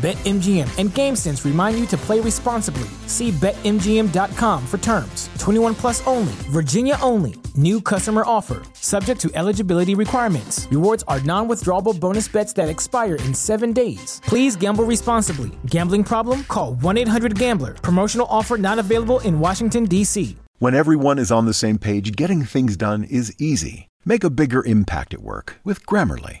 BetMGM and GameSense remind you to play responsibly. See BetMGM.com for terms. 21 plus only, Virginia only. New customer offer, subject to eligibility requirements. Rewards are non withdrawable bonus bets that expire in seven days. Please gamble responsibly. Gambling problem? Call 1 800 Gambler. Promotional offer not available in Washington, D.C. When everyone is on the same page, getting things done is easy. Make a bigger impact at work with Grammarly.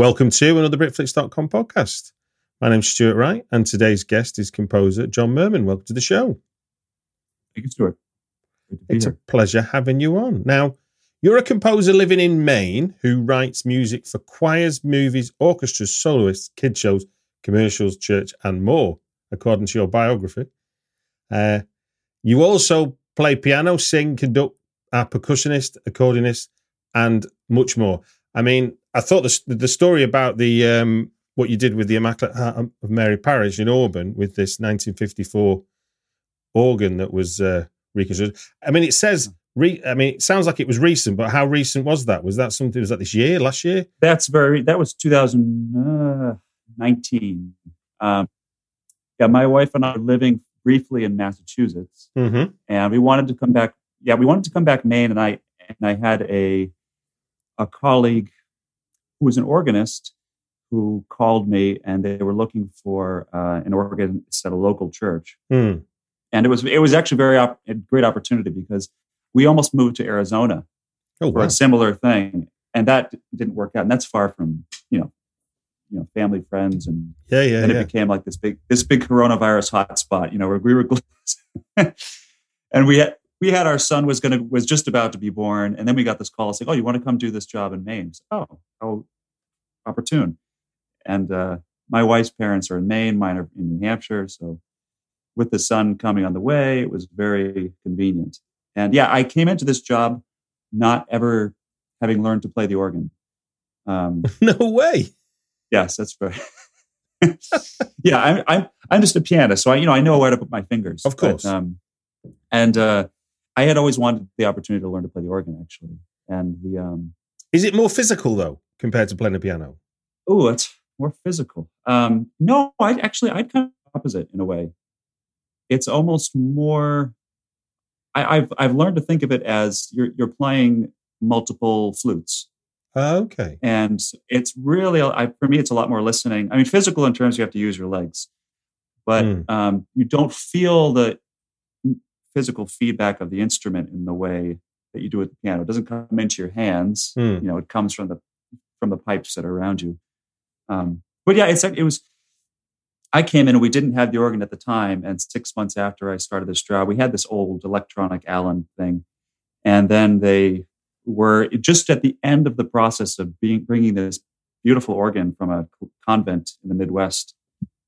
Welcome to another Britflicks.com podcast. My name's Stuart Wright, and today's guest is composer John Mehrmann. Welcome to the show. Thank you, Stuart. It's here. a pleasure having you on. Now, you're a composer living in Maine who writes music for choirs, movies, orchestras, soloists, kid shows, commercials, church, and more, according to your biography. Uh, you also play piano, sing, conduct, are percussionist, accordionist, and much more. I mean, I thought the the story about the um, what you did with the Immaculate Heart of Mary Parish in Auburn with this 1954 organ that was uh, reconstructed. I mean, it says. Re- I mean, it sounds like it was recent, but how recent was that? Was that something? Was that this year? Last year? That's very. That was 2019. Uh, um, yeah, my wife and I were living briefly in Massachusetts, mm-hmm. and we wanted to come back. Yeah, we wanted to come back Maine, and I and I had a a colleague who was an organist who called me and they were looking for uh, an organist at a local church. Mm. And it was it was actually very op- a great opportunity because we almost moved to Arizona oh, for wow. a similar thing, and that didn't work out. And that's far from you know you know family friends and yeah yeah. And yeah. it became like this big this big coronavirus hotspot. You know where we were. and we had we had our son was going to was just about to be born, and then we got this call saying, "Oh, you want to come do this job in Maine?" So, oh, opportune. And uh, my wife's parents are in Maine, mine are in New Hampshire. So, with the son coming on the way, it was very convenient. And yeah, I came into this job not ever having learned to play the organ. Um, no way. Yes, that's right. yeah, I'm, I'm I'm just a pianist, so I you know I know where to put my fingers. Of course. But, um, and uh, I had always wanted the opportunity to learn to play the organ, actually. And the um, is it more physical though compared to playing the piano? Oh, it's more physical. Um, no, I actually I'd kind of opposite in a way. It's almost more. I, have I've learned to think of it as you're you're playing multiple flutes. Uh, okay. And it's really I, for me, it's a lot more listening. I mean, physical in terms you have to use your legs, but Mm. um, you don't feel the physical feedback of the instrument in the way that you do with the piano. It doesn't come into your hands. Mm. You know, it comes from the from the pipes that are around you. Um, but yeah, it's it was. I came in and we didn't have the organ at the time, and six months after I started this job, we had this old electronic Allen thing, and then they were just at the end of the process of being bringing this beautiful organ from a convent in the Midwest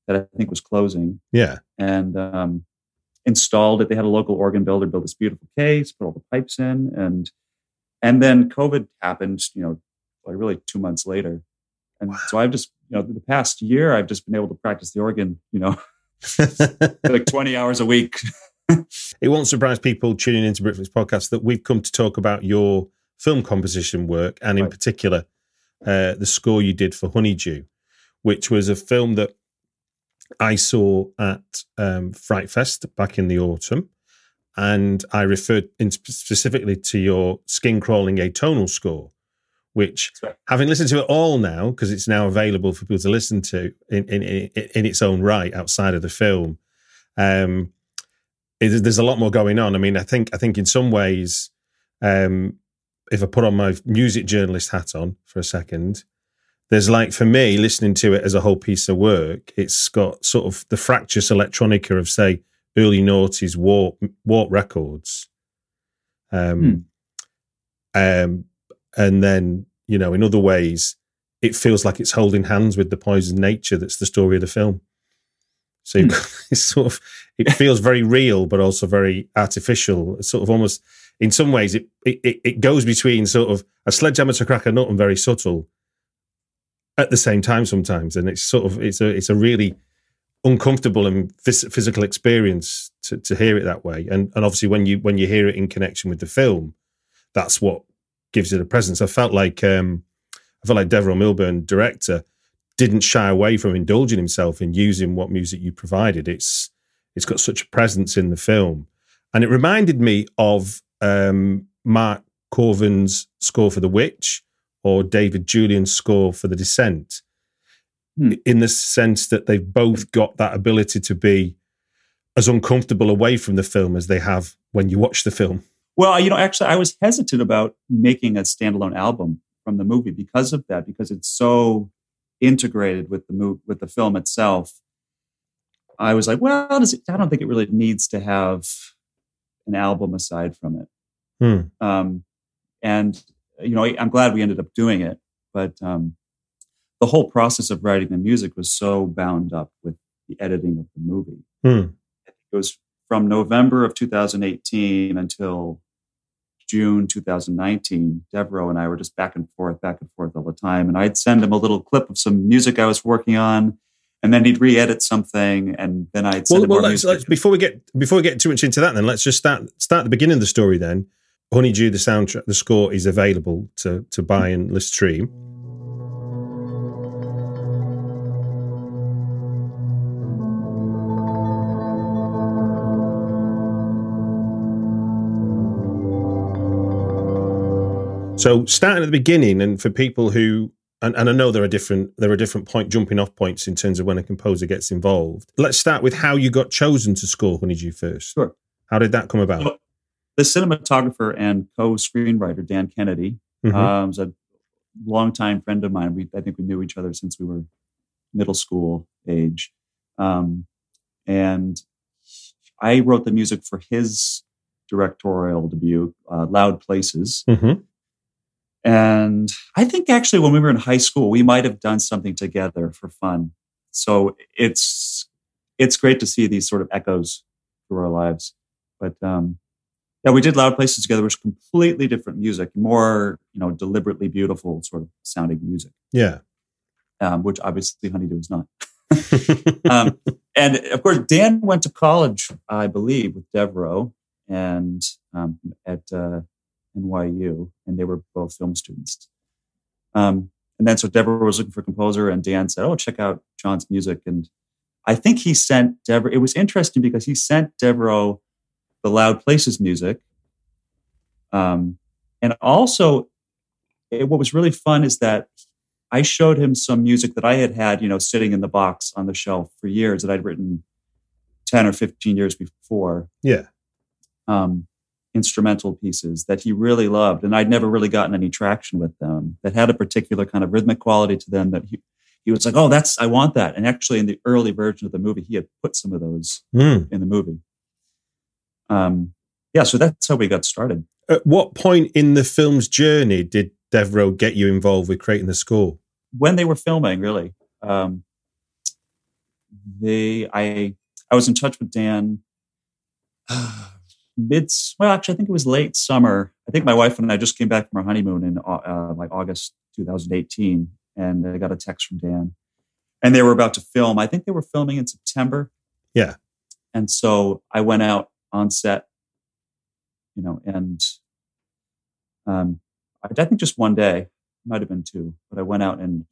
that I think was closing, Yeah. and um, installed it. They had a local organ builder build this beautiful case, put all the pipes in, and and then COVID happened. You know, like really two months later, and so I've just you know the past year I've just been able to practice the organ. You know, like twenty hours a week. it won't surprise people tuning into Britflicks podcast that we've come to talk about your film composition work and in Right. particular uh, the score you did for Honeydew, which was a film that I saw at um, Fright Fest back in the autumn. And I referred in specifically to your skin crawling atonal score, which, having listened to it all now, because it's now available for people to listen to in, in, in, in its own right outside of the film, um, it, there's a lot more going on. I mean, I think I think in some ways, um, if I put on my music journalist hat on for a second, there's like for me listening to it as a whole piece of work, it's got sort of the fractious electronica of say early noughties warp warp records, um, um, and then you know in other ways it feels like it's holding hands with the poison nature that's the story of the film. So you've hmm. it's sort of it feels very real, but also very artificial. It's sort of almost in some ways it it, it goes between sort of a sledgehammer to crack a nut and very subtle at the same time sometimes, and it's sort of it's a it's a really uncomfortable and phys- physical experience to, to hear it that way. And and obviously when you when you hear it in connection with the film, that's what gives it a presence. I felt like um, I felt like Devereux Milburn, director, didn't shy away from indulging himself in using what music you provided. It's it's got such a presence in the film, and it reminded me of um, Mark Korven's score for The Witch or David Julyan's score for The Descent, Hmm. in the sense that they've both got that ability to be as uncomfortable away from the film as they have when you watch the film. Well, you know, actually, I was hesitant about making a standalone album from the movie because of that, because it's so integrated with the move with the film itself. I was like, well, does it, I don't think it really needs to have an album aside from it. Hmm. Um, and you know, I'm glad we ended up doing it, but um, the whole process of writing the music was so bound up with the editing of the movie Hmm. it was from November of 2018 until June 2019. Devereux and I were just back and forth, back and forth all the time. And I'd send him a little clip of some music I was working on, and then he'd re-edit something, and then I'd send Well, him well more let's, music. let's before we get before we get too much into that, then let's just start start the beginning of the story. Then, Honeydew, the soundtrack, the score is available to to buy and list stream. So, starting at the beginning, and for people who and, and I know there are different there are different point jumping off points in terms of when a composer gets involved. Let's start with how you got chosen to score Honeydew first. Sure. How did that come about? Well, the cinematographer and co-screenwriter Dan Kennedy Mhm. um, was a longtime friend of mine. We I think we knew each other since we were middle school age, um, and I wrote the music for his directorial debut, uh, "Loud Places." Mhm. And I think actually when we were in high school, we might have done something together for fun. So it's it's great to see these sort of echoes through our lives. But um, yeah, we did Loud Places together, which is completely different music, more you know deliberately beautiful sort of sounding music, Yeah. um, which obviously Honeydew is not. um, and of course, Dan went to college, I believe, with Devereux and um, at uh, NYU, and they were both film students. Um, and then so Devereux was looking for a composer, and Dan said, "Oh, check out John's music." And I think he sent Devereux. It was interesting because he sent Devereux the Loud Places music, um, and also it, what was really fun is that I showed him some music that I had had, you know, sitting in the box on the shelf for years that I'd written 10 or 15 years before, yeah. um, instrumental pieces that he really loved. And I'd never really gotten any traction with them that had a particular kind of rhythmic quality to them that he, he was like, oh, that's, I want that. And actually, in the early version of the movie, he had put some of those Hmm. in the movie. Um, yeah, so that's how we got started. At what point in the film's journey did Devereux get you involved with creating the score? when they were filming, really, um, they I I was in touch with Dan mid well actually I think it was late summer. I think my wife and I just came back from our honeymoon in uh, like August 2018, and I got a text from Dan, and they were about to film. I think they were filming in September. Yeah. and so I went out on set, you know, and um, I, I think just one day, might have been two, but I went out and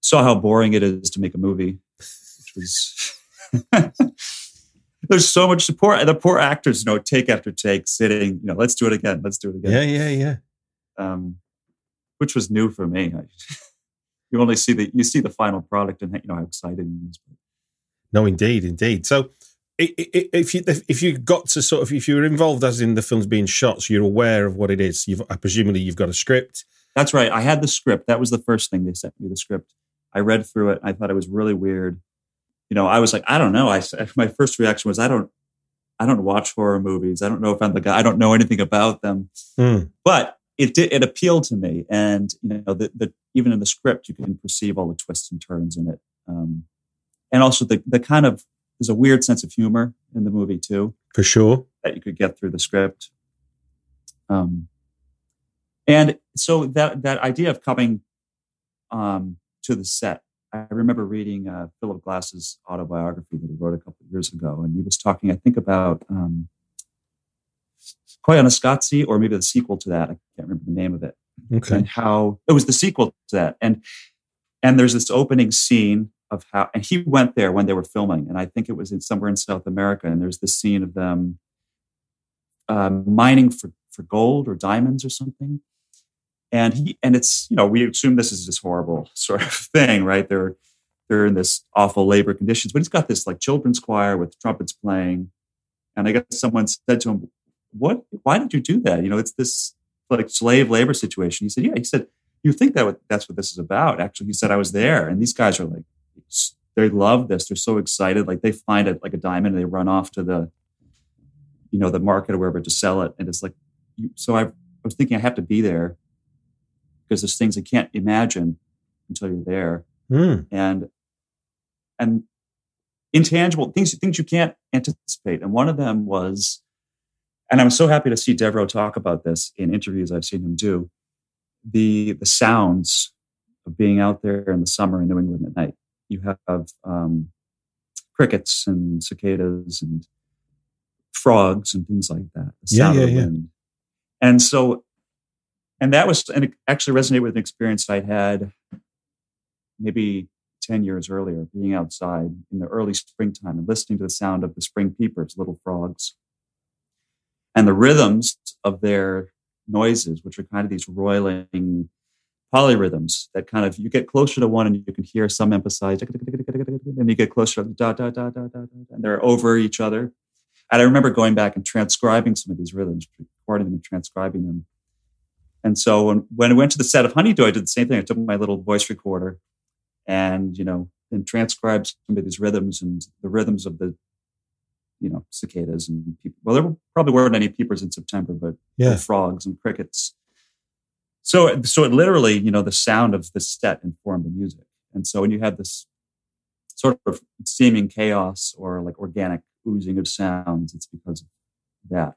saw how boring it is to make a movie, which was. There's so much support. And the poor actors, you know, take after take, sitting, you know, let's do it again. Let's do it again. Yeah, yeah, yeah. Um, which was new for me. you only see the you see the final product and you know how excited it is. No, indeed, indeed. So, if you if you got to sort of if you were involved as in the film's being shot, so you're aware of what it is. You've I presumably you've got a script. That's right. I had the script. That was the first thing they sent me the script. I read through it. I thought it was really weird you know, I was like, I don't know. I my first reaction was, I don't, I don't watch horror movies. I don't know if I'm the guy. I don't know anything about them. Mm. But it did. It appealed to me, and you know, the, the even in the script, you can perceive all the twists and turns in it, um, and also the the kind of there's a weird sense of humor in the movie too, for sure, that you could get through the script. Um, and so that that idea of coming um, to the set I remember reading uh, Philip Glass's autobiography that he wrote a couple of years ago, and he was talking, I think, about um, Koyaanisqatsi, or maybe the sequel to that. I can't remember the name of it. Okay. And how it was the sequel to that, and and there's this opening scene of how, and he went there when they were filming, and I think it was in somewhere in South America, and there's this scene of them um, mining for for gold or diamonds or something, and he and it's you know we assume this is this horrible sort of thing right? They're they're in this awful labor conditions but he's got this like children's choir with trumpets playing. And i guess someone said to him what why did you do that? You know it's this like slave labor situation. He said yeah he said you think that that's what this is about actually. He said i was there. And these guys are like they love this. They're so excited. Like they find it like a diamond and they run off to the you know the market or wherever to sell it. And it's like you, so I, I was thinking i have to be there because there's things you can't imagine until you're there. Mm. And and intangible things things you can't anticipate. And one of them was, and I'm so happy to see Devereux talk about this in interviews I've seen him do, the the sounds of being out there in the summer in New England at night. You have um, crickets and cicadas and frogs and things like that. The yeah, yeah, yeah. And so and that was and it actually resonated with an experience I had maybe 10 years earlier, being outside in the early springtime and listening to the sound of the spring peepers, little frogs, and the rhythms of their noises, which are kind of these roiling polyrhythms that kind of you get closer to one and you can hear some emphasize and you get closer to da da da da da and they're over each other. And I remember going back and transcribing some of these rhythms, recording them and transcribing them and so when, when I went to the set of Honeydew, I did the same thing. I took my little voice recorder and, you know, and transcribed some of these rhythms and the rhythms of the, you know, cicadas and people. Well, there probably weren't any peepers in September, but yeah. frogs and crickets. So, so it literally, you know, the sound of the set informed the music. And so when you have this sort of seeming chaos or like organic oozing of sounds, it's because of that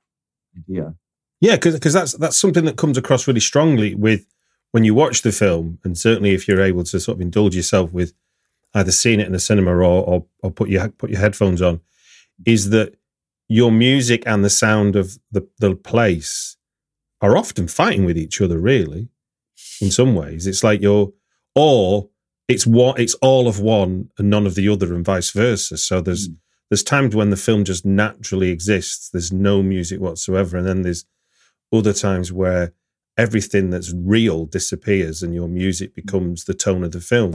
idea. Yeah, because that's that's something that comes across really strongly with when you watch the film, and certainly if you're able to sort of indulge yourself with either seeing it in the cinema or or, or put your put your headphones on, is that your music and the sound of the the place are often fighting with each other. Really, in some ways, it's like you're or it's what it's all of one and none of the other, and vice versa. So there's mm. there's times when the film just naturally exists. There's no music whatsoever, and then there's other times where everything that's real disappears and your music becomes the tone of the film.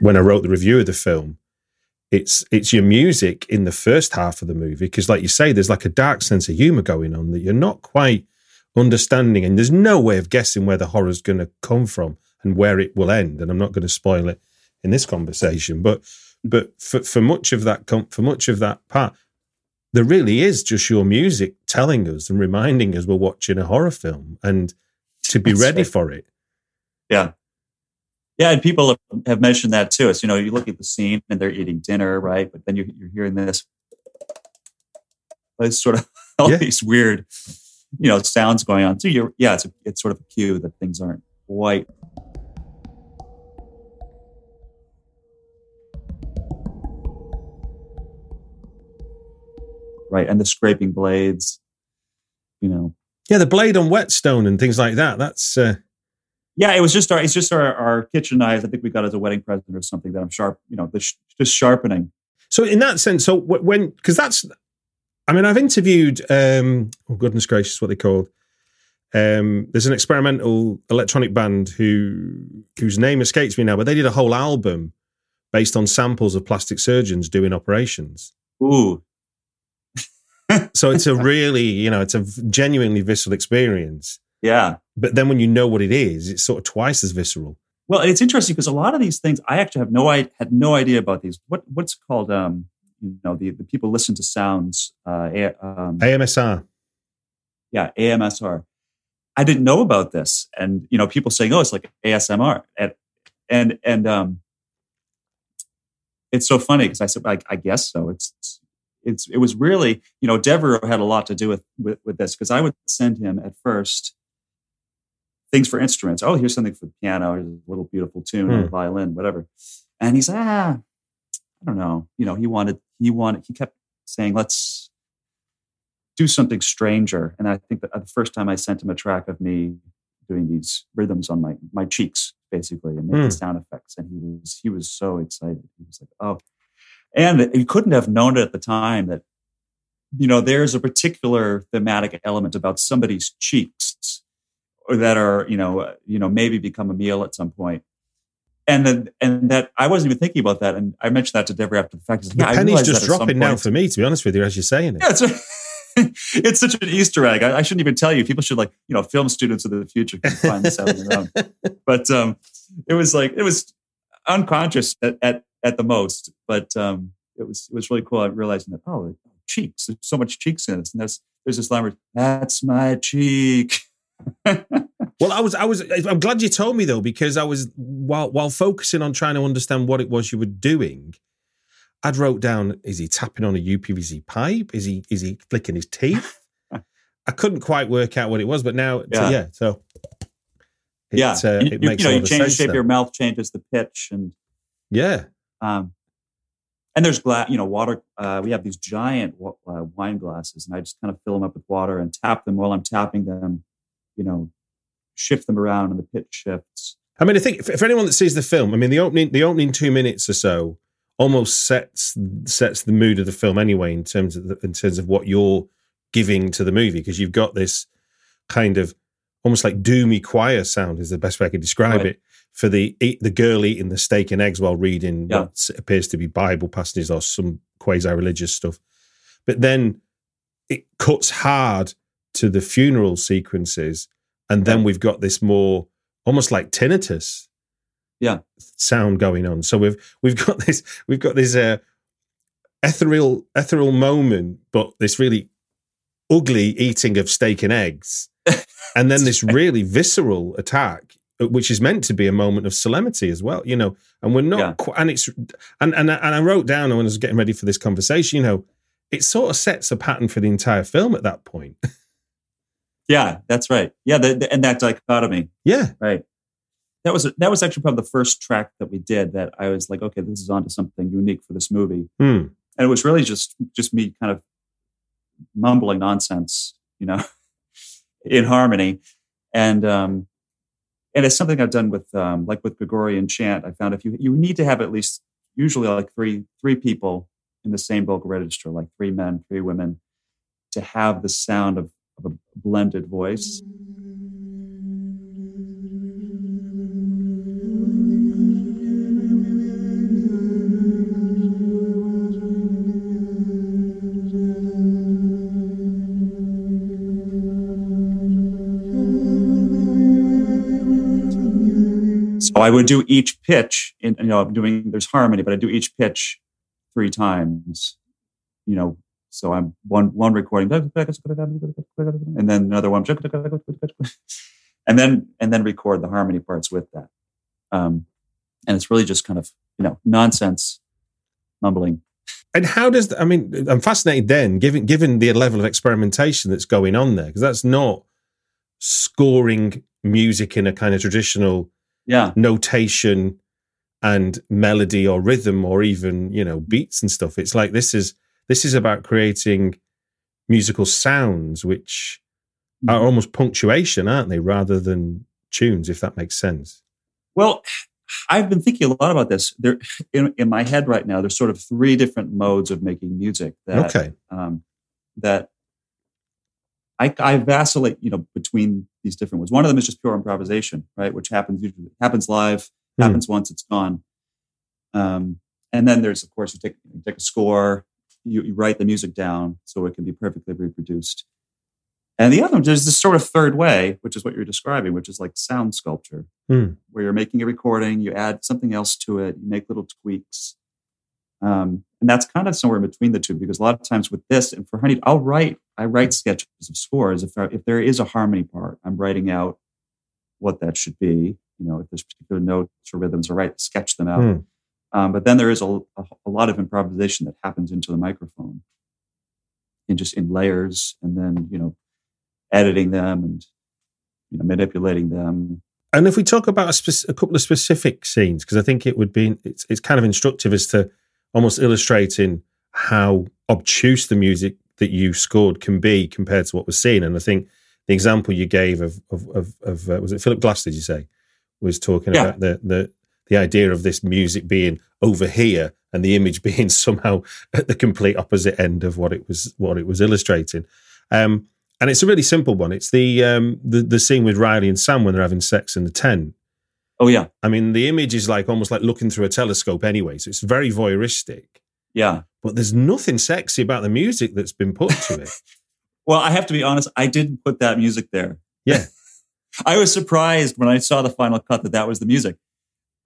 When I wrote the review of the film, it's it's your music in the first half of the movie because, like you say, there's like a dark sense of humor going on that you're not quite understanding, and there's no way of guessing where the horror's going to come from and where it will end. And I'm not going to spoil it in this conversation, but but for, for much of that for much of that part, there really is just your music telling us and reminding us we're watching a horror film, and to be That's ready right. for it. Yeah, yeah, and people have mentioned that too. It's you know you look at the scene and they're eating dinner, right? But then you're, you're hearing this There's sort of all Yeah. these weird, you know, sounds going on. So you're, yeah, it's a, it's sort of a cue that things aren't quite. Right, and the scraping blades, you know, Yeah, the blade on whetstone and things like that. That's uh, yeah, it was just our it's just our, our kitchen knives. I think we got as a wedding present or something that I'm sharp, you know, the sh- just sharpening. so in that sense. So when because that's, I mean, I've interviewed. um Oh goodness gracious, what they called. Um, there's an experimental electronic band who whose name escapes me now, but they did a whole album based on samples of plastic surgeons doing operations. Ooh, So it's a really, you know, it's a genuinely visceral experience. yeah. But then when you know what it is, it's sort of twice as visceral. Well, it's interesting because a lot of these things I actually have no I had no idea about these. What what's called um you know the the people listen to sounds uh um, AMSR. yeah AMSR. I didn't know about this, and you know people saying oh it's like ASMR and and and um it's so funny because I said I, I guess so. It's it's it was really you know Devereux had a lot to do with with, with this because I would send him at first things for instruments. Oh, here's something for the piano. Here's a little beautiful tune Hmm. a violin, whatever. And he's ah, I don't know. You know, he wanted he wanted he kept saying let's do something stranger. And I think that the first time I sent him a track of me doing these rhythms on my my cheeks, basically, and making Hmm. sound effects, and he was he was so excited. He was like, oh, and he couldn't have known it at the time that you know there's a particular thematic element about somebody's cheeks or that are you know uh, you know maybe become a meal at some point and then and that i wasn't even thinking about that. And i mentioned that to Devereux after the fact. The "Yeah, I penny's just dropping now for me, to be honest with you, as you're saying it. yeah, it's, a- it's such an easter egg. I, I shouldn't even tell you. People should like you know film students of the future can find this out on their own. But um it was like it was unconscious at, at at the most. But um it was it was really cool I realizing that oh cheeks. There's so much cheeks in this. And there's there's this line where that's my cheek Well, I was, I was, I'm glad you told me though, because I was while while focusing on trying to understand what it was you were doing, I'd wrote down: is he tapping on a UPVC pipe? Is he is he flicking his teeth? I couldn't quite work out what it was, but now, Yeah. yeah, so it, yeah uh, you, it you- makes you know you change the shape of your mouth changes the pitch and Yeah, um and there's glass you know water uh, we have these giant uh, wine glasses and i just kind of fill them up with water and tap them while i'm tapping them you know shift them around and the pitch shifts I mean, I think for, anyone that sees the film, I mean, the opening the opening two minutes or so almost sets sets the mood of the film anyway in terms of the, in terms of what you're giving to the movie because you've got this kind of almost like doomy choir sound is the best way I could describe Right. it for the eat, the girl eating the steak and eggs while reading Yeah. what appears to be Bible passages or some quasi religious stuff, but then it cuts hard to the funeral sequences, and then we've got this more almost like tinnitus Yeah. sound going on. So we've we've got this we've got this uh ethereal ethereal moment but this really ugly eating of steak and eggs. And then this really visceral attack uh, which is meant to be a moment of solemnity as well you know. And we're not Yeah. qu- and it's and, and and i wrote down when i was getting ready for this conversation you know it sort of sets a pattern for the entire film at that point yeah that's right. Yeah the, the- and that dichotomy. Yeah. Right. That was that was actually probably the first track that we did that i was like okay this is onto something unique for this movie. Hmm. and it was really just just me kind of mumbling nonsense you know in harmony. And um and it's something i've done with um like with gregorian chant i found if you you need to have at least usually like three three people in the same vocal register like three men three women to have the sound of, of a blended voice. So I would do each pitch in, you know, I'm doing, there's harmony, but I do each pitch three times, you know, so I'm one, one recording and then another one and then, and then record the harmony parts with that. Um, and it's really just kind of, you know, nonsense mumbling. And how does I mean? I'm fascinated then, given given the level of experimentation that's going on there, because that's not scoring music in a kind of traditional Yeah. notation and melody or rhythm or even you know beats and stuff. It's like this is this is about creating musical sounds which are almost punctuation, aren't they, rather than tunes? If that makes sense. Well, I've been thinking a lot about this. There, in, in my head right now, there's sort of three different modes of making music that Okay. um, that I, I vacillate, you know, between these different ones. One of them is just pure improvisation, right, which happens usually happens live, Hmm. happens once, it's gone. Um, and then there's, of course, you take, you take a score, you, you write the music down so it can be perfectly reproduced. And the other one, there's this sort of third way, which is what you're describing, which is like sound sculpture, Hmm. where you're making a recording, you add something else to it, you make little tweaks. Um, and that's kind of somewhere in between the two, because a lot of times with this, and for Honey, I'll write, I write sketches of scores. If there, if there is a harmony part, I'm writing out what that should be. You know, if there's particular notes or rhythms, I write, sketch them out. Hmm. Um, but then there is a, a, a lot of improvisation that happens into the microphone, in just in layers, and then you know, editing them and you know, manipulating them. And if we talk about a, spec- a couple of specific scenes, because I think it would be it's it's kind of instructive as to almost illustrating how obtuse the music that you scored can be compared to what was seen. And I think the example you gave of of, of, of uh, was it Philip Glass? Did you say was talking Yeah. about the the the idea of this music being over here and the image being somehow at the complete opposite end of what it was what it was illustrating. Um, and it's a really simple one. It's the um, the the scene with Riley and Sam when they're having sex in the tent. Oh yeah, I mean, the image is like almost like looking through a telescope anyway, so it's very voyeuristic. yeah. But there's nothing sexy about the music that's been put to it. Well, I have to be honest. I didn't put that music there. Yeah. I was surprised when I saw the final cut that that was the music,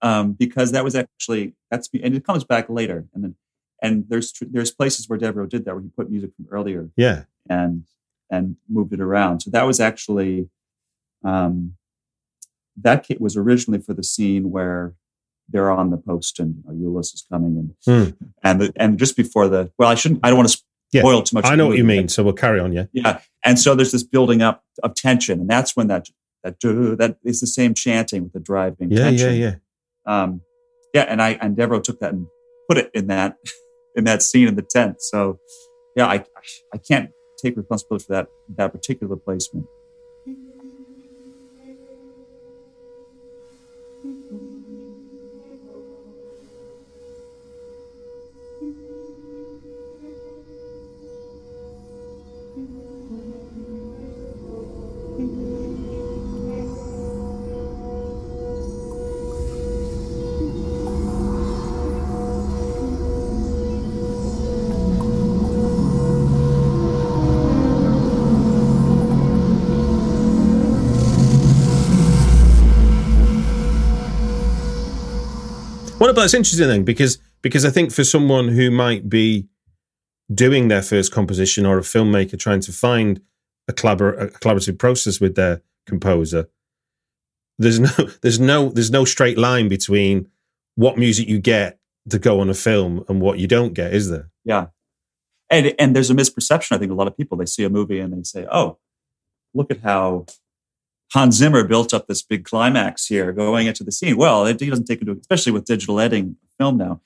um, because that was actually that's and it comes back later, and then and there's there's places where Devereux did that where he put music from earlier yeah, and and moved it around. So that was actually um, that kit was originally for the scene where they're on the post and you know, Euless is coming and Hmm. and the, and just before the well, I shouldn't I don't want to Yeah. spoil too much. I know what you mean. So we'll carry on. Yeah, yeah, and so there's this building up of tension, and that's when that that that is the same chanting with the driving yeah, tension. yeah, yeah. Um, yeah, and I and Devereux took that and put it in that in that scene in the tent. So yeah, I I can't take responsibility for that that particular placement. But it's interesting then because because I think for someone who might be doing their first composition or a filmmaker trying to find a, collabor- a collaborative process with their composer, there's no there's no there's no straight line between what music you get to go on a film and what you don't get, is there? Yeah, and and there's a misperception. I think a lot of people they see a movie and they say, "Oh, look at how." Hans Zimmer built up this big climax here going into the scene. Well, it, he doesn't take into, especially with digital editing film now,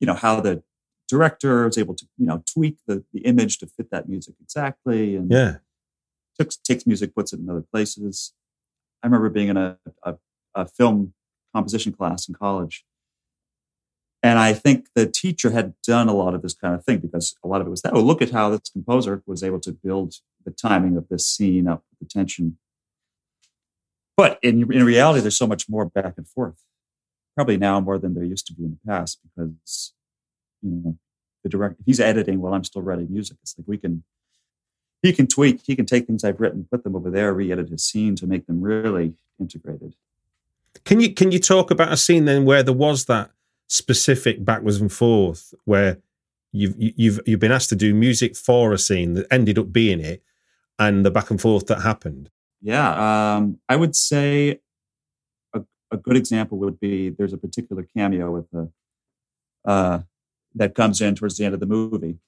you know, how the director is able to, you know, tweak the, the image to fit that music exactly. And Yeah. takes, takes music, puts it in other places. I remember being in a, a, a film composition class in college. And I think the teacher had done a lot of this kind of thing because a lot of it was that, oh, look at how this composer was able to build the timing of this scene up with the tension. But in, in reality, there's so much more back and forth. Probably now more than there used to be in the past because, you know, the director, he's editing while I'm still writing music. It's like we can he can tweak, he can take things I've written, put them over there, re-edit his scene to make them really integrated. Can you can you talk about a scene then where there was that specific backwards and forth where you've you've you've been asked to do music for a scene that ended up being it, and the back and forth that happened? Yeah, um, I would say a, a good example would be there's a particular cameo with the uh, that comes in towards the end of the movie,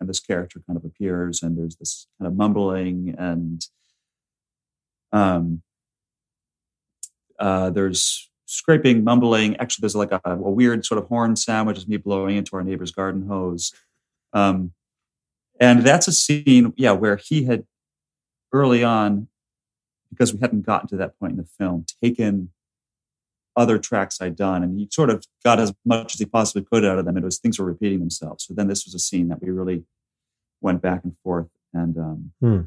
and this character kind of appears, and there's this kind of mumbling, and um, uh, there's scraping, mumbling. Actually, there's like a, a, weird sort of horn sound, which is me blowing into our neighbor's garden hose. Um, and that's a scene, yeah, where he had early on, because we hadn't gotten to that point in the film, taken other tracks I'd done, and he sort of got as much as he possibly could out of them. It was things were repeating themselves. So then this was a scene that we really went back and forth, and um, hmm.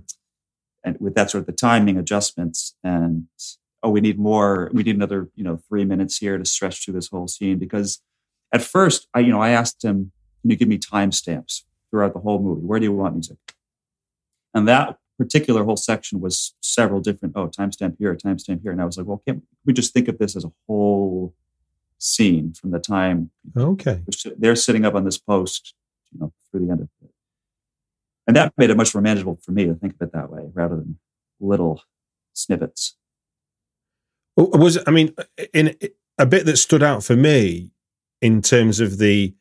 and with that sort of the timing adjustments, and oh, we need more, we need another, you know, three minutes here to stretch through this whole scene because at first, I you know, I asked him, can you give me timestamps throughout the whole movie? Where do you want music? And that particular whole section was several different, oh, timestamp here, timestamp here. And I was like, well, can't we just think of this as a whole scene from the time okay they're sitting up on this post, you know, through the end of it. And that made it much more manageable for me to think of it that way rather than little snippets. Was I mean, in a bit that stood out for me in terms of the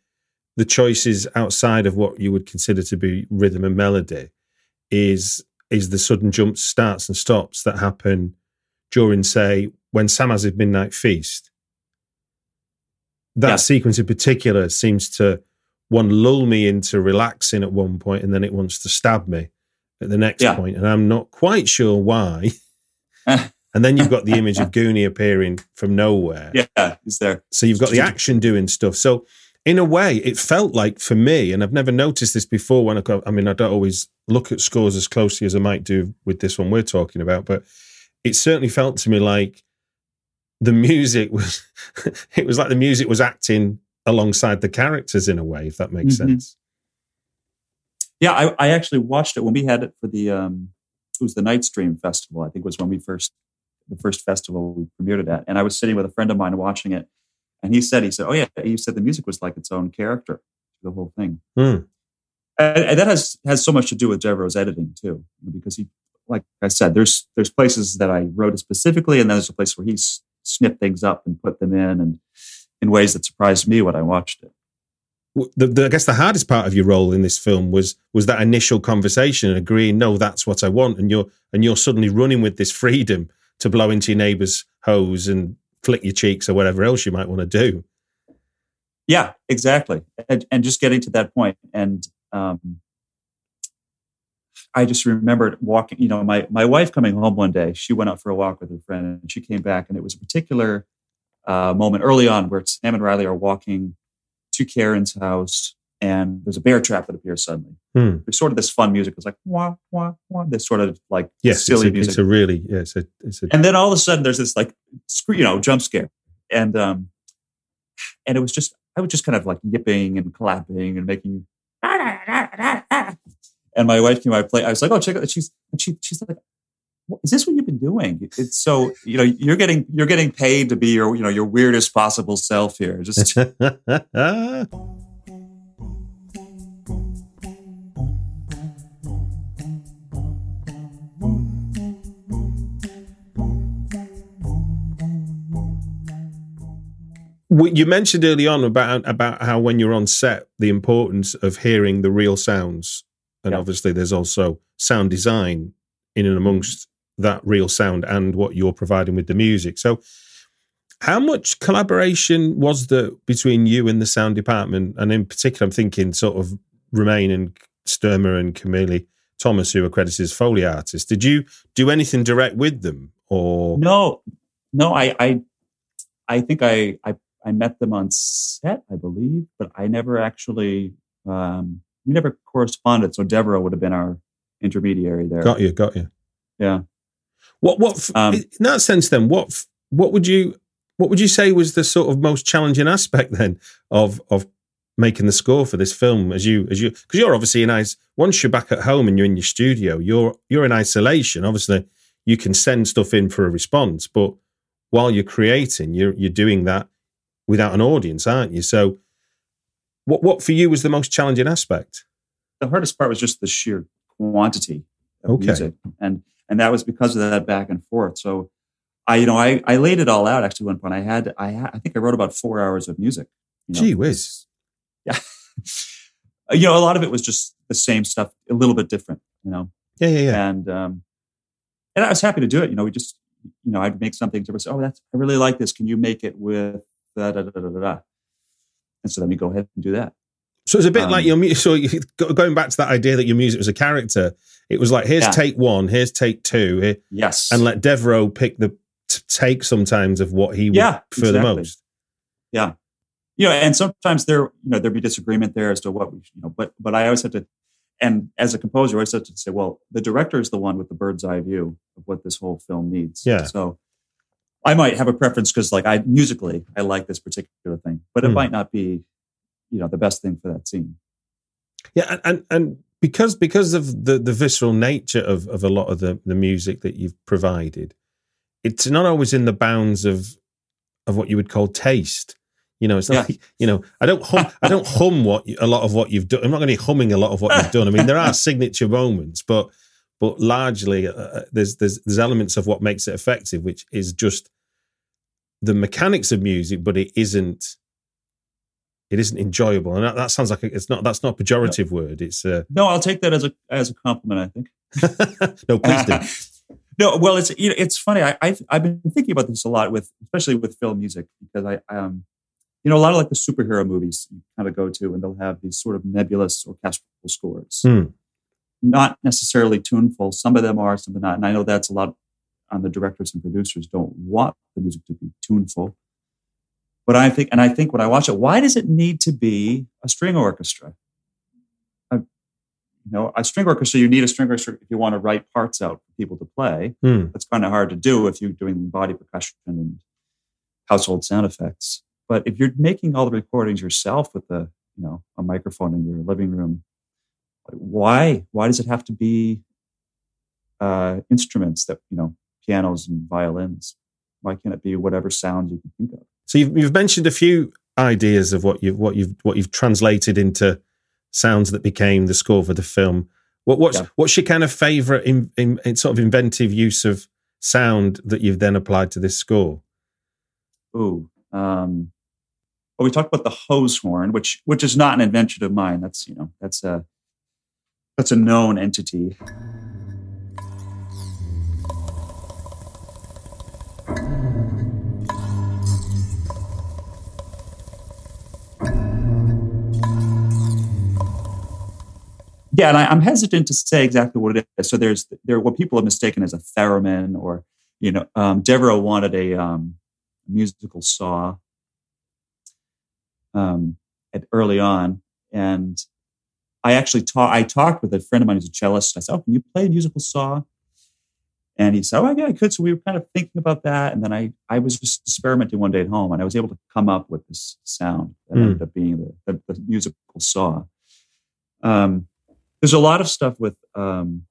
the choices outside of what you would consider to be rhythm and melody is is the sudden jumps, starts, and stops that happen during, say, when Sam has his midnight feast. That yeah. sequence in particular seems to one lull me into relaxing at one point, and then it wants to stab me at the next yeah. point, and I'm not quite sure why. and then you've got the image of Gunni appearing from nowhere. Yeah, is there? So you've got the action doing stuff. So in a way, it felt like for me, and I've never noticed this before. When I, got, I mean, I don't always look at scores as closely as I might do with this one we're talking about, but it certainly felt to me like the music was. it was like the music was acting alongside the characters in a way, if that makes mm-hmm. sense. Yeah, I, I, actually watched it when we had it for the. Um, it was the Nightstream Festival. I think was when we first the first festival we premiered it at, and I was sitting with a friend of mine watching it and he said, he said, oh yeah, he said the music was like its own character, the whole thing. Mm. And, and, that has has so much to do with Devereux's editing too, because he, like I said, there's there's places that I wrote it specifically, and then there's a place where he snipped things up and put them in, and in ways that surprised me when I watched it. The, the, I guess the hardest part of your role in this film was was that initial conversation and agreeing, no, that's what I want, and you're and you're suddenly running with this freedom to blow into your neighbour's hose and flick your cheeks or whatever else you might want to do. Yeah, exactly. And, and just getting to that. And um, I just remembered walking, you know, my, my wife coming home one day, she went out for a walk with her friend and she came back and it was a particular uh, moment early on where Sam and Riley are walking to Karen's house and there's a bear trap that appears suddenly. Hmm. There's sort of this fun music. It's like wah wah wah. This sort of like yes, silly it's a, music. It's a really yeah. It's a, it's a and then all of a sudden there's this like you know jump scare, and um, and it was just I was just kind of like yipping and clapping and making. And my wife came out play. I was like, "Oh, check out!" She's and she she's like, "Is this what you've been doing?" It's so you know you're getting you're getting paid to be your you know your weirdest possible self here. Just you mentioned early on about about how when you're on set, the importance of hearing the real sounds, and obviously there's also sound design in and amongst that real sound and what you're providing with the music. So, how much collaboration was there between you and the sound department? And in particular, I'm thinking sort of Romain and Sturmer and Camille Thomas, who are credited as Foley artists. Did you do anything direct with them, or no? No, I, I, I think I, I I met them on set, I believe, but I never actually um, we never corresponded. So Devereux would have been our intermediary there. Got you, got you. Yeah. What what um, in that sense then? What what would you what would you say was the sort of most challenging aspect then of of making the score for this film as you as you because you're obviously in ice once you're back at home and you're in your studio you're you're in isolation obviously you can send stuff in for a response but while you're creating you're you're doing that without an audience, aren't you? So, what what for you was the most challenging aspect? The hardest part was just the sheer quantity of okay. music, and and that was because of that back and forth. So, I you know I I laid it all out actually. One point I had I had, I think I wrote about four hours of music. You know, Gee whiz! Yeah, you know, a lot of it was just the same stuff, a little bit different, you know. Yeah, yeah, yeah. And um, and I was happy to do it. You know, we just, you know, I'd make something to say, oh, that's I really like this. Can you make it with da da da da da? da? And so then we go ahead and do that. So it's a bit Um, like your music. So you, going back to that idea that your music was a character, it was like here's Yeah. take one, here's take two, here, Yes. and let Devereux pick the t- take sometimes of what he would Yeah, prefer the most. Yeah. You know, and sometimes there, you know, there'd be disagreement there as to what we, you know, but but I always have to, and as a composer, I always have to say, well, the director is the one with the bird's eye view of what this whole film needs. Yeah. So I might have a preference because, like, I musically I like this particular thing, but it Hmm. might not be, you know, the best thing for that scene. Yeah, and, and and because because of the the visceral nature of of a lot of the the music that you've provided, it's not always in the bounds of of what you would call taste. You know, it's not Yeah. like, you know, I don't hum, I don't hum what you, a lot of what you've done. I'm not going to be humming a lot of what you've done. I mean, there are signature moments, but but largely uh, there's there's there's elements of what makes it effective, which is just the mechanics of music, but it isn't it isn't enjoyable. And that, that sounds like a, it's not that's not a pejorative word. It's uh, No, I'll take that as a as a compliment. I think. no, please do. no, well, it's you know, it's funny. I, I've I've been thinking about this a lot with, especially with film music, because I um, you know, a lot of like the superhero movies you kind of go to, and they'll have these sort of nebulous orchestral scores, Hmm. Not necessarily tuneful. Some of them are, some are not, and I know that's a lot on the directors and producers don't want the music to be tuneful. But I think, and I think when I watch it, why does it need to be a string orchestra? you know, a string orchestra, you need a string orchestra if you want to write parts out for people to play. Hmm. That's kind of hard to do if you're doing body percussion and household sound effects. But if you're making all the recordings yourself with a, you know, a microphone in your living room, why? Why does it have to be uh, instruments that you know, pianos and violins? Why can't it be whatever sound you can think of? So you've, you've mentioned a few ideas of what you've what you've what you've translated into sounds that became the score for the film. What what's Yeah. what's your kind of favorite in, in, in sort of inventive use of sound that you've then applied to this score? Ooh. Um, well, we talked about the hose horn, which which is not an invention of mine. That's you know that's a that's a known entity. Yeah, and I, I'm hesitant to say exactly what it is. So there's there what people have mistaken as a theremin, or you know, um, Devereux wanted a um, musical saw um, at early on, and I actually talked. I talked with a friend of mine who's a cellist. I said, "Oh, can you play a musical saw?" And he said, "Oh, yeah, I could." So we were kind of thinking about that, and then I I was just experimenting one day at home, and I was able to come up with this sound that Hmm. ended up being the, the, the musical saw. Um, there's a lot of stuff with um,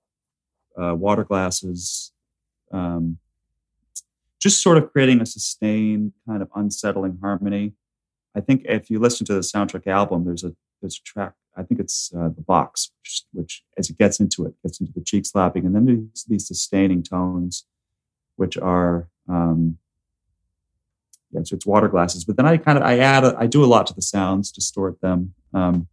uh, water glasses, um, just sort of creating a sustained kind of unsettling harmony. I think if you listen to the soundtrack album, there's a there's a track. I think it's uh, the box, which, which as it gets into it, gets into the cheek slapping, and then there's these sustaining tones, which are um, yeah, so it's water glasses. But then I kind of I add a, I do a lot to the sounds, distort them. Um,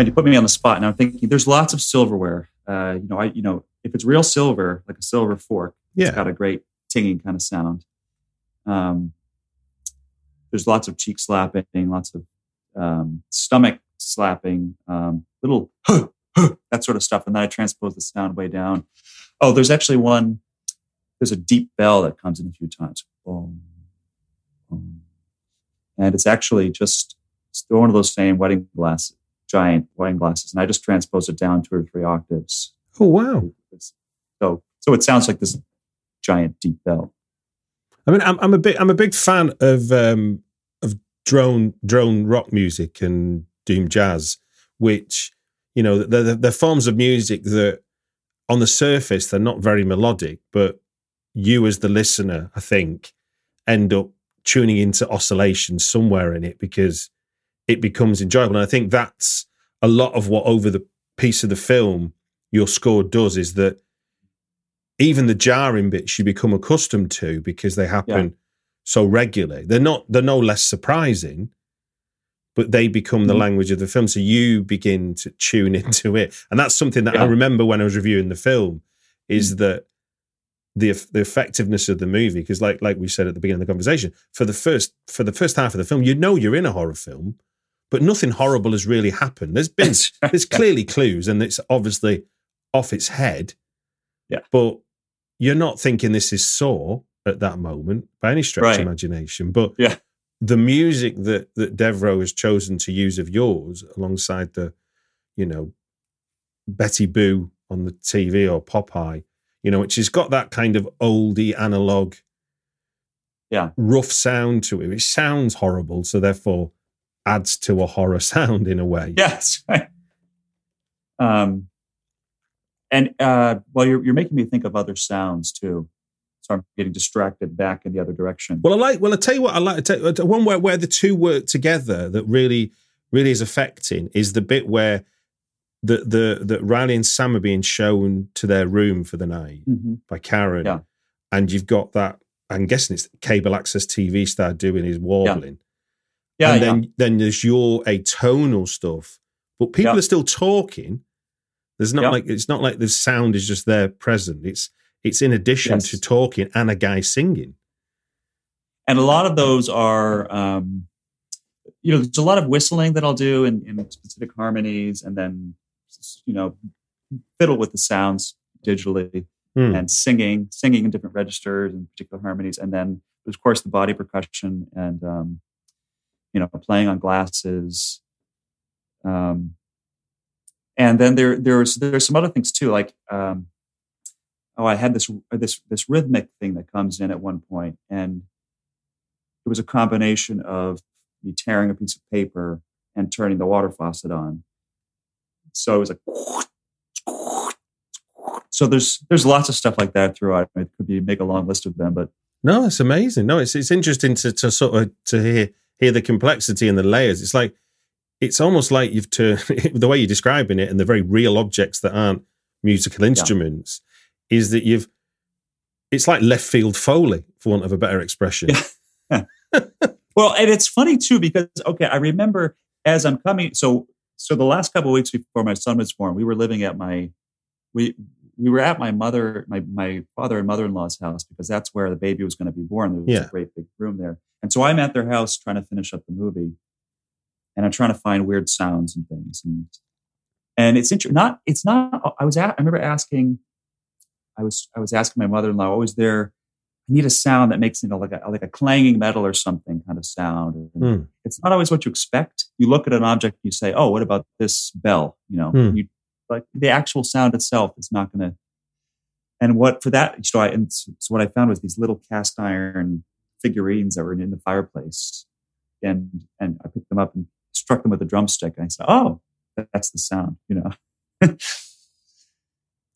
and you put me on the spot and i'm thinking there's lots of silverware. Uh, you know i you know if it's real silver like a silver fork Yeah. it's got a great tinging kind of sound. Um, there's lots of cheek slapping lots of um, stomach slapping um, little that sort of stuff and then i transpose the sound way down. Oh there's actually one there's a deep bell that comes in a few times. Boom, boom. and it's actually just one of those same wedding glasses giant wine glasses, and I just transpose it down two or three octaves. Oh wow! So, so it sounds like this giant deep bell. I mean, I'm, I'm a big I'm a big fan of um, of drone drone rock music and doom jazz, which you know they're, they're forms of music that on the surface they're not very melodic, but you as the listener, I think, end up tuning into oscillation somewhere in it because it becomes enjoyable. And I think that's a lot of what over the piece of the film your score does is that even the jarring bits you become accustomed to because they happen Yeah. so regularly. They're not they're no less surprising, but they become the Mhm. language of the film. So you begin to tune into it. And that's something that I Yeah. Mm. remember when I was reviewing the film is that the the effectiveness of the movie because like like we said at the beginning of the conversation for the first for the first half of the film you know you're in a horror film but nothing horrible has really happened there's been there's clearly clues and it's obviously off its head Yeah. but you're not thinking this is saw at that moment by any stretch Right. of imagination but Yeah. the music that that Devereux has chosen to use of yours alongside the you know Betty Boop on the TV or Popeye you know which has got that kind of oldie analog Yeah. rough sound to it which sounds horrible so therefore adds to a horror sound in a way Yes. Right. Um, and uh, well, you're you're making me think of other sounds too. So I'm getting distracted back in the other direction. Well, I like. Well, I tell you what, I like. I tell, one where where the two work together that really, really is affecting is the bit where the the that Riley and Sam are being shown to their room for the night Mhm. by Karen, Yeah. and you've got that. I'm guessing it's cable access TV star doing his warbling, Yeah, and yeah. then then there's your atonal stuff, but people Yeah. are still talking. There's not Yeah. like it's not like the sound is just there present. It's it's in addition Yes. to talking and a guy singing. and a lot of those are um, you know there's a lot of whistling that i'll do in, in specific harmonies and then you know fiddle with the sounds digitally Hmm. and singing singing in different registers and particular harmonies and then of course the body percussion and um, you know playing on glasses um, and then there there's there's some other things too like um, oh i had this this this rhythmic thing that comes in at one point and it was a combination of me tearing a piece of paper and turning the water faucet on. So it was like, so there's there's lots of stuff like that throughout. It could be make a long list of them, but No, it's amazing. No, it's it's interesting to to sort of to hear hear the complexity and the layers. It's like it's almost like you've turned the way you're describing it and the very real objects that aren't musical instruments is that you've it's like left field foley, for want of a better expression. Yeah. well, and it's funny too because okay, I remember as I'm coming. So so the last couple of weeks before my son was born, we were living at my we we were at my mother my my father and mother in law's house because that's where the baby was going to be born. There was Yeah. a great big room there, and so I'm at their house trying to finish up the movie, and I'm trying to find weird sounds and things and and it's interesting. Not it's not. I was at, I remember asking. I was I was asking my mother-in-law. Was there? I need a sound that makes you know like a like a clanging metal or something kind of sound. And Hmm. It's not always what you expect. You look at an object, and you say, "Oh, what about this bell?" You know, Hmm. you like the actual sound itself is not going to. And what for that? So I and so what I found was these little cast iron figurines that were in the fireplace, and and I picked them up and struck them with a drumstick, and I said, "Oh, that's the sound," you know.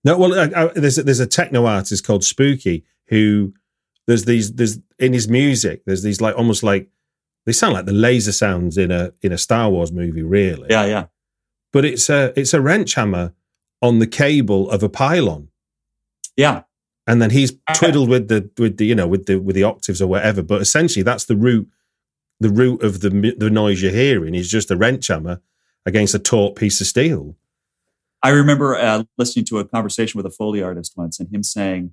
No, well, I, I, there's a, there's a techno artist called Spooky who there's these there's in his music there's these like almost like they sound like the laser sounds in a in a Star Wars movie, really. Yeah, yeah, But it's a it's a wrench hammer on the cable of a pylon, yeah. And then he's twiddled with the with the you know with the with the octaves or whatever. But essentially, that's the root the root of the the noise you're hearing is just a wrench hammer against a taut piece of steel. I remember uh, listening to a conversation with a Foley artist once and him saying,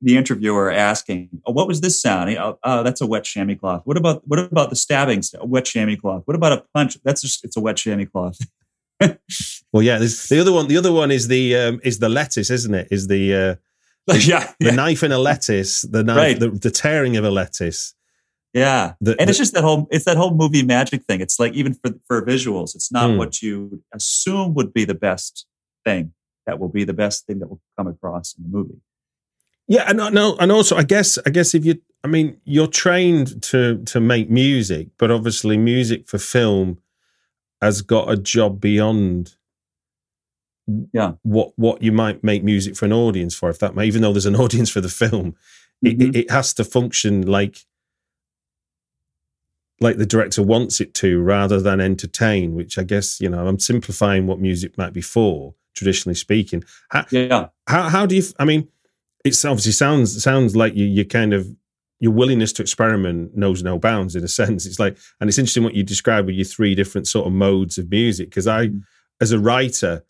the interviewer asking, oh, what was this sound? Oh, oh, that's a wet chamois cloth. What about, what about the stabbing? A wet chamois cloth. What about a punch? That's just, it's a wet chamois cloth. Well, yeah, the other one the other one is the um, is the lettuce, isn't it? Is the uh, yeah. the knife in a lettuce, the knife, Right. the, the tearing of a lettuce. Yeah. The, And the- it's just that whole, it's that whole movie magic thing. It's like, even for, for visuals, it's not Hmm. what you assume would be the best thing that will be the best thing that will come across in the movie. yeah, and I know, and also, I guess, I guess if you, I mean, you're trained to to make music, but obviously, music for film has got a job beyond. Yeah. What what you might make music for an audience for, if that may, even though there's an audience for the film, it, Mhm. it, it has to function like like the director wants it to rather than entertain, which I guess, you know, I'm simplifying what music might be for, traditionally speaking. How, yeah. How, how do you, I mean, it's obviously sounds, sounds like you, you kind of, your willingness to experiment knows no bounds in a sense. It's like, and it's interesting what you describe with your three different sort of modes of music. Cause I, mm. as a writer,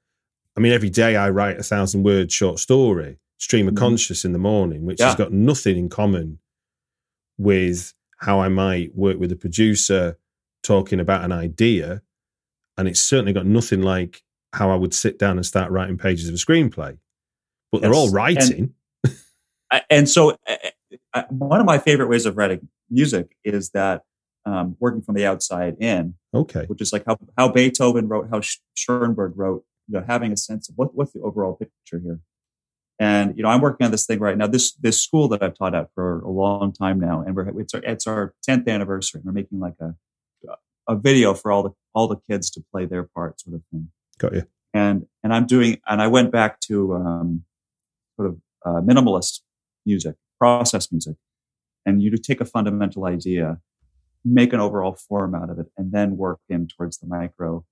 I mean, every day I write a thousand word short story, stream of mm. conscious in the morning, which yeah. has got nothing in common with how I might work with a producer talking about an idea. And it's certainly got nothing like how I would sit down and start writing pages of a screenplay. But they're all writing. And, and so, uh, one of my favorite ways of writing music is that um, working from the outside in. Okay. Which is like how, how Beethoven wrote, how Schoenberg wrote, you know, having a sense of what, what's the overall picture here. And you know, I'm working on this thing right now. This this school that I've taught at for a long time now, and we're it's our it's our 10th anniversary. We're making like a a video for all the all the kids to play their part, sort of thing. Got you. And and I'm doing, and I went back to um, sort of uh, minimalist music, process music, and you take a fundamental idea, make an overall form out of it, and then work in towards the micro,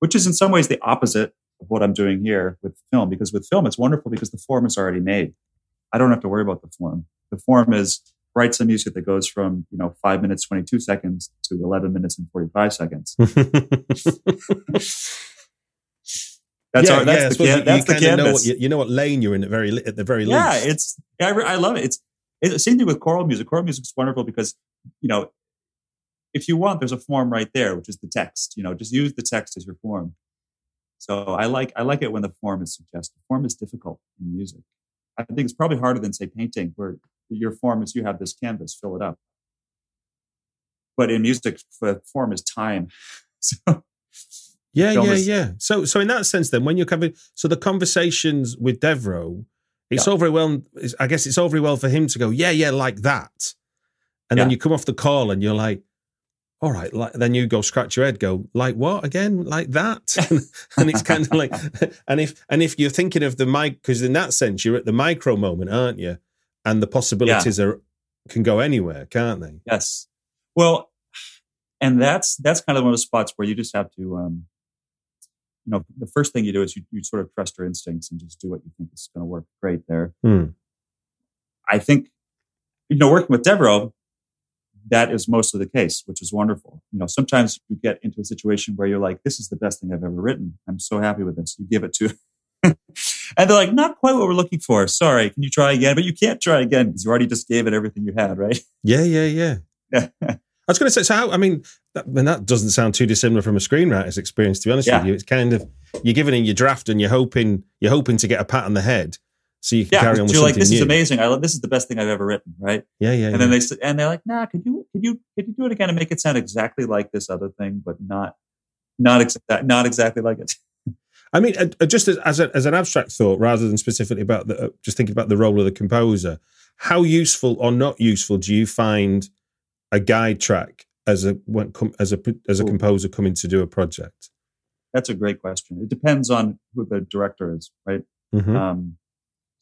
which is in some ways the opposite of what I'm doing here with film. Because with film, it's wonderful because the form is already made. I don't have to worry about the form. The form is write some music that goes from you know five minutes twenty two seconds to eleven minutes and forty five seconds. that's yeah, our, that's yeah, the, you, that's you the canvas. Know what, you, you, know what lane you're in at very at the very least. Yeah, it's I, I love it. It's, it's the same thing with choral music. Choral music is wonderful because you know if you want, there's a form right there, which is the text. You know, just use the text as your form. So I like I like it when the form is suggestive. Form is difficult in music. I think it's probably harder than say painting, where your form is you have this canvas, fill it up. But in music, the form is time. So yeah, yeah, is, yeah. So so in that sense, then when you're covering, so the conversations with Devereux, it's yeah. all very well. I guess it's all very well for him to go, yeah, yeah, like that, and yeah. then you come off the call and you're like, all right, like, then you go scratch your head, go like what again, like that, and it's kind of like, and if and if you're thinking of the mic, because in that sense you're at the micro moment, aren't you? And the possibilities yeah. are can go anywhere, can't they? Yes. Well, and that's that's kind of one of the spots where you just have to, um, you know, the first thing you do is you, you sort of trust your instincts and just do what you think is going to work great there. Hmm. I think, you know, working with Devereux, that is mostly the case, which is wonderful. You know, sometimes you get into a situation where you're like, this is the best thing I've ever written. I'm so happy with this. You give it to, and they're like, not quite what we're looking for. Sorry. Can you try again? But you can't try again because you already just gave it everything you had, right? Yeah, yeah, yeah. I was going to say, so how, I mean, that, I mean, that doesn't sound too dissimilar from a screenwriter's experience, to be honest yeah. with you. It's kind of, you're giving in your draft and you're hoping, you're hoping to get a pat on the head so you can yeah, carry on with you're like, this new. is amazing. I love this is the best thing I've ever written, right? Yeah, yeah. And yeah. then they said and they're like, nah, could you could you could you do it again and make it sound exactly like this other thing, but not not exactly not exactly like it. I mean, uh, just as as, a, as, an abstract thought, rather than specifically about the uh, just thinking about the role of the composer, how useful or not useful do you find a guide track as a when, as a as a composer coming to do a project? That's a great question. It depends on who the director is, right? Mm-hmm. Um,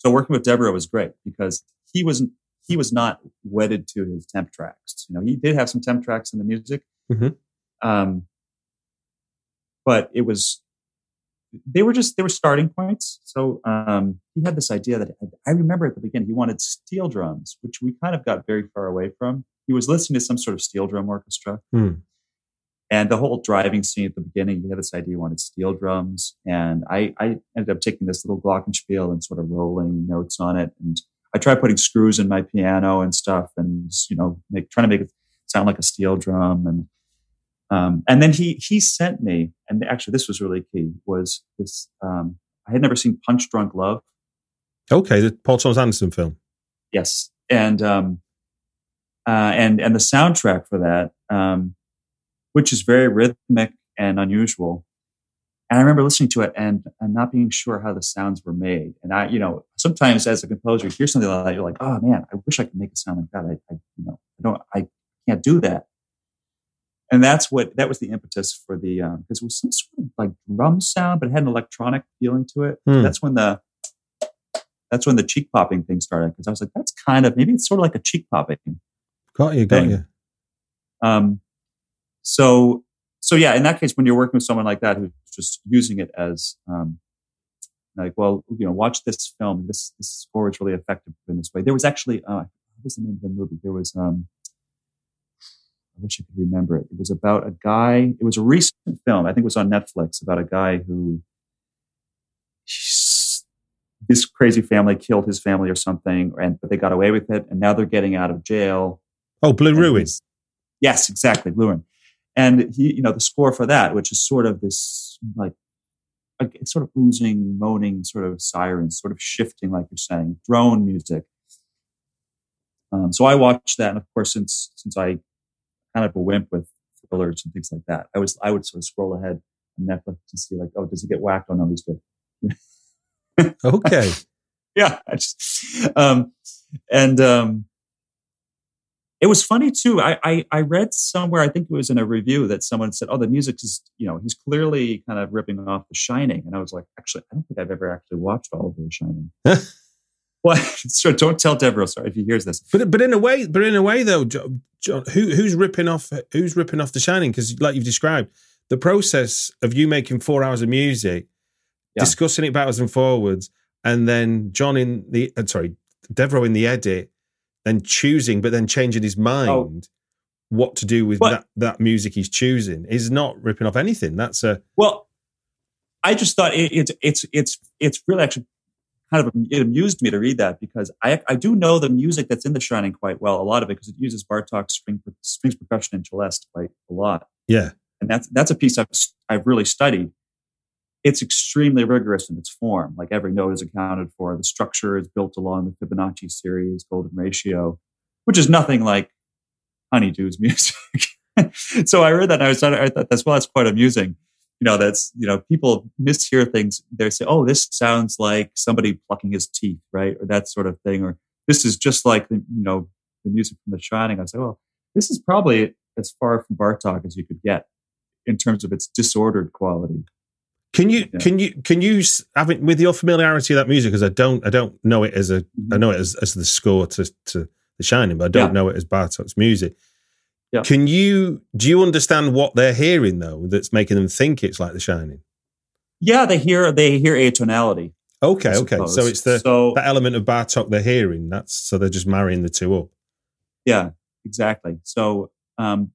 so working with Devereux was great because he was he was not wedded to his temp tracks. You know, he did have some temp tracks in the music, mm-hmm. um, but it was they were just they were starting points. So um, he had this idea that I remember at the beginning he wanted steel drums, which we kind of got very far away from. He was listening to some sort of steel drum orchestra. Mm. And the whole driving scene at the beginning, he had this idea he wanted steel drums. And I, I ended up taking this little glockenspiel and sort of rolling notes on it. And I tried putting screws in my piano and stuff and, you know, make, trying to make it sound like a steel drum. And, um, and then he, he sent me, and actually this was really key, was this, um, I had never seen Punch Drunk Love. Okay. The Paul Thomas Anderson film. Yes. And, um, uh, and, and the soundtrack for that, um, which is very rhythmic and unusual. And I remember listening to it and, and not being sure how the sounds were made. And I, you know, sometimes as a composer, you hear something like that, you're like, oh man, I wish I could make it sound like that. I, I you know, I don't, I can't do that. And that's what, that was the impetus for the, um because um, it was some sort of like drum sound, but it had an electronic feeling to it. Hmm. That's when the, that's when the cheek popping thing started. Because I was like, that's kind of maybe it's sort of like a cheek popping. Got you, got thing. you. Um, so so yeah, in that case, when you're working with someone like that who's just using it as um, like, well, you know, watch this film. This this score is really effective in this way. There was actually uh, what was the name of the movie? There was um, I wish I could remember it. It was about a guy. It was a recent film. I think it was on Netflix about a guy who this crazy family killed his family or something, and but they got away with it, and now they're getting out of jail. Oh, Blue Ruin. Yes, exactly, Blue Ruin. And he, you know, the score for that, which is sort of this like, sort of oozing, moaning, sort of sirens, sort of shifting, like you're saying, drone music. Um, so I watched that, and of course, since since I kind of a wimp with thrillers and things like that, I was I would sort of scroll ahead on Netflix and see like, oh, does he get whacked? Oh no, he's good. okay. yeah. Just, um, and um, it was funny too. I, I, I read somewhere, I think it was in a review that someone said, "Oh, the music is, you know, he's clearly kind of ripping off The Shining." And I was like, actually, I don't think I've ever actually watched all of The Shining. well, so don't tell Devereux. Sorry if he hears this. But but in a way, but in a way though, John, John who who's ripping off who's ripping off The Shining? Because like you've described, the process of you making four hours of music, yeah. discussing it backwards and forwards, and then John in the uh, sorry, Devereux in the edit and choosing, but then changing his oh. mind oh. what to do with but, that, that music he's choosing is not ripping off anything. That's a well. I just thought it, it, it's it's it's really actually kind of it amused me to read that because I I do know the music that's in The Shining quite well, a lot of it because it uses Bartok's string strings percussion and celeste quite a lot. Yeah, and that's that's a piece I've I've really studied it's extremely rigorous in its form. Like every note is accounted for. The structure is built along the Fibonacci series, golden ratio, which is nothing like Honeydew's music. so I read that and I was I thought that's well, that's quite amusing. You know, that's you know, people mishear things. They say, "Oh, this sounds like somebody plucking his teeth," right, or that sort of thing, or this is just like the you know the music from The Shining. I say, well, this is probably as far from Bartok as you could get in terms of its disordered quality. Can you yeah. can you can you having with your familiarity of that music? Because I don't I don't know it as a mm-hmm. I know it as, as the score to to The Shining, but I don't yeah. know it as Bartok's music. Yeah. Can you do you understand what they're hearing though that's making them think it's like The Shining? Yeah, they hear they hear atonality. Okay, okay. So it's the so, that element of Bartok they're hearing. That's so they're just marrying the two up. Yeah, exactly. So um,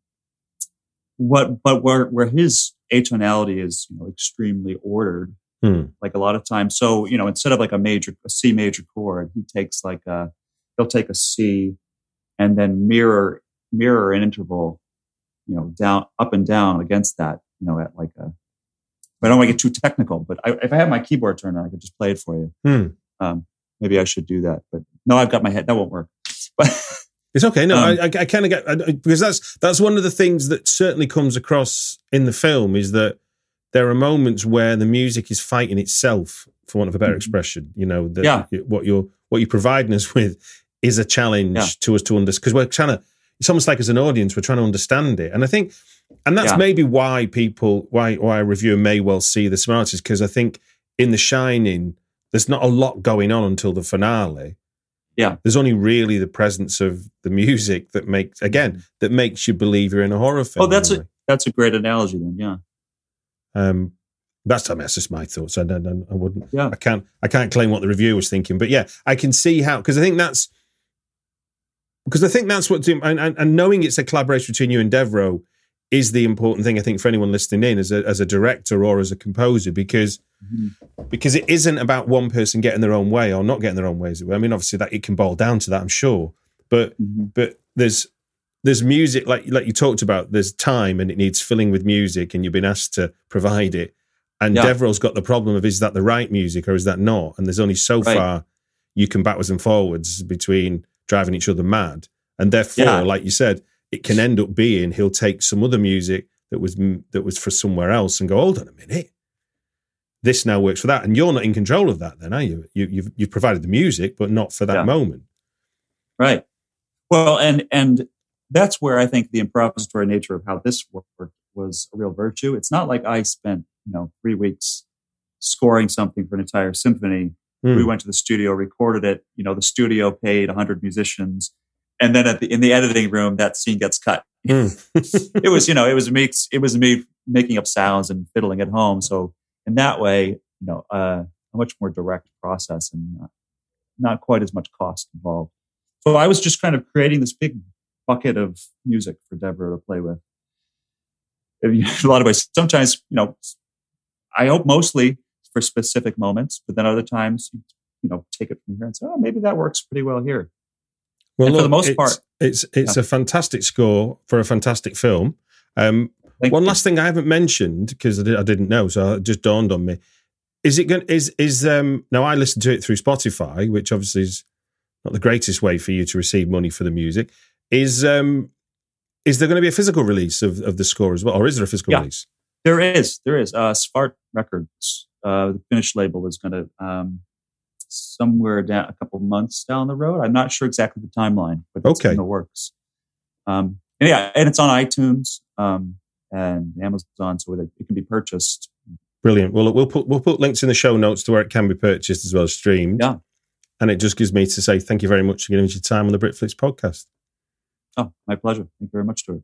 what but where where his atonality is you know extremely ordered hmm. like a lot of times so you know instead of like a major a c major chord he takes like a he'll take a c and then mirror mirror an interval you know down up and down against that you know at like a I don't want to get too technical, but I, if I have my keyboard turned on, I could just play it for you. Hmm. Um, maybe I should do that, but no, I've got my head. That won't work. But it's okay. No, um, I, I, I kind of get I, because that's that's one of the things that certainly comes across in the film is that there are moments where the music is fighting itself, for want of a better mm-hmm. expression. You know, that yeah. what you're what you're providing us with is a challenge yeah. to us to understand because we're trying to. It's almost like as an audience we're trying to understand it, and I think, and that's yeah. maybe why people why why a reviewer may well see the similarities because I think in The Shining there's not a lot going on until the finale yeah. There's only really the presence of the music that makes again mm-hmm. that makes you believe you're in a horror film. Oh, that's a that's a great analogy then. Yeah. Um, that's I mean, that's just my thoughts. I don't, I wouldn't. Yeah. I can't. I can't claim what the reviewer was thinking, but yeah, I can see how because I think that's because I think that's what and, and, and knowing it's a collaboration between you and Devereux is the important thing I think for anyone listening in as a as a director or as a composer because mm-hmm. because it isn't about one person getting their own way or not getting their own ways. I mean, obviously that it can boil down to that, I'm sure, but mm-hmm. but there's there's music like like you talked about. There's time and it needs filling with music, and you've been asked to provide it. And yeah. Devereux's got the problem of is that the right music or is that not? And there's only so right. far you can backwards and forwards between driving each other mad. And therefore, yeah. like you said, it can end up being he'll take some other music that was that was for somewhere else and go, hold on a minute, this now works for that, and you're not in control of that, then are you? you you've you've provided the music, but not for that yeah. moment, right? Well, and and that's where I think the improvisatory nature of how this worked was a real virtue. It's not like I spent you know three weeks scoring something for an entire symphony. Mm. We went to the studio, recorded it. You know, the studio paid 100 musicians and then at the in the editing room, that scene gets cut. Mm. it was, you know, it was me. It was me making up sounds and fiddling at home. So in that way, you know, uh, a much more direct process and not, not quite as much cost involved. So I was just kind of creating this big bucket of music for Devereux to play with. In a lot of ways, sometimes, you know, I hope mostly for specific moments, but then other times, you know, take it from here and say, oh, maybe that works pretty well here. Well, And for the most it's, part- it's it's Yeah. a fantastic score for a fantastic film. Um, one you. last thing I haven't mentioned because I, di- I didn't know, so it just dawned on me. Is it going? Is is um? Now I listen to it through Spotify, which obviously is not the greatest way for you to receive money for the music. Is um? Is there going to be a physical release of, of the score as well, or is there a physical Yeah. release? There is, there is. Uh, Svart Records, uh, the Finnish label, is going to um, somewhere down a couple months down the road. I'm not sure exactly the timeline, but it's Okay. in the works. Um, and yeah, and it's on iTunes um, and Amazon, so that it can be purchased. Brilliant. Well, we'll put we'll put links in the show notes to where it can be purchased as well as streamed. Yeah. And it just gives me to say thank you very much for giving us your time on the Britflicks podcast. Oh, my pleasure. Thank you very much, Stuart.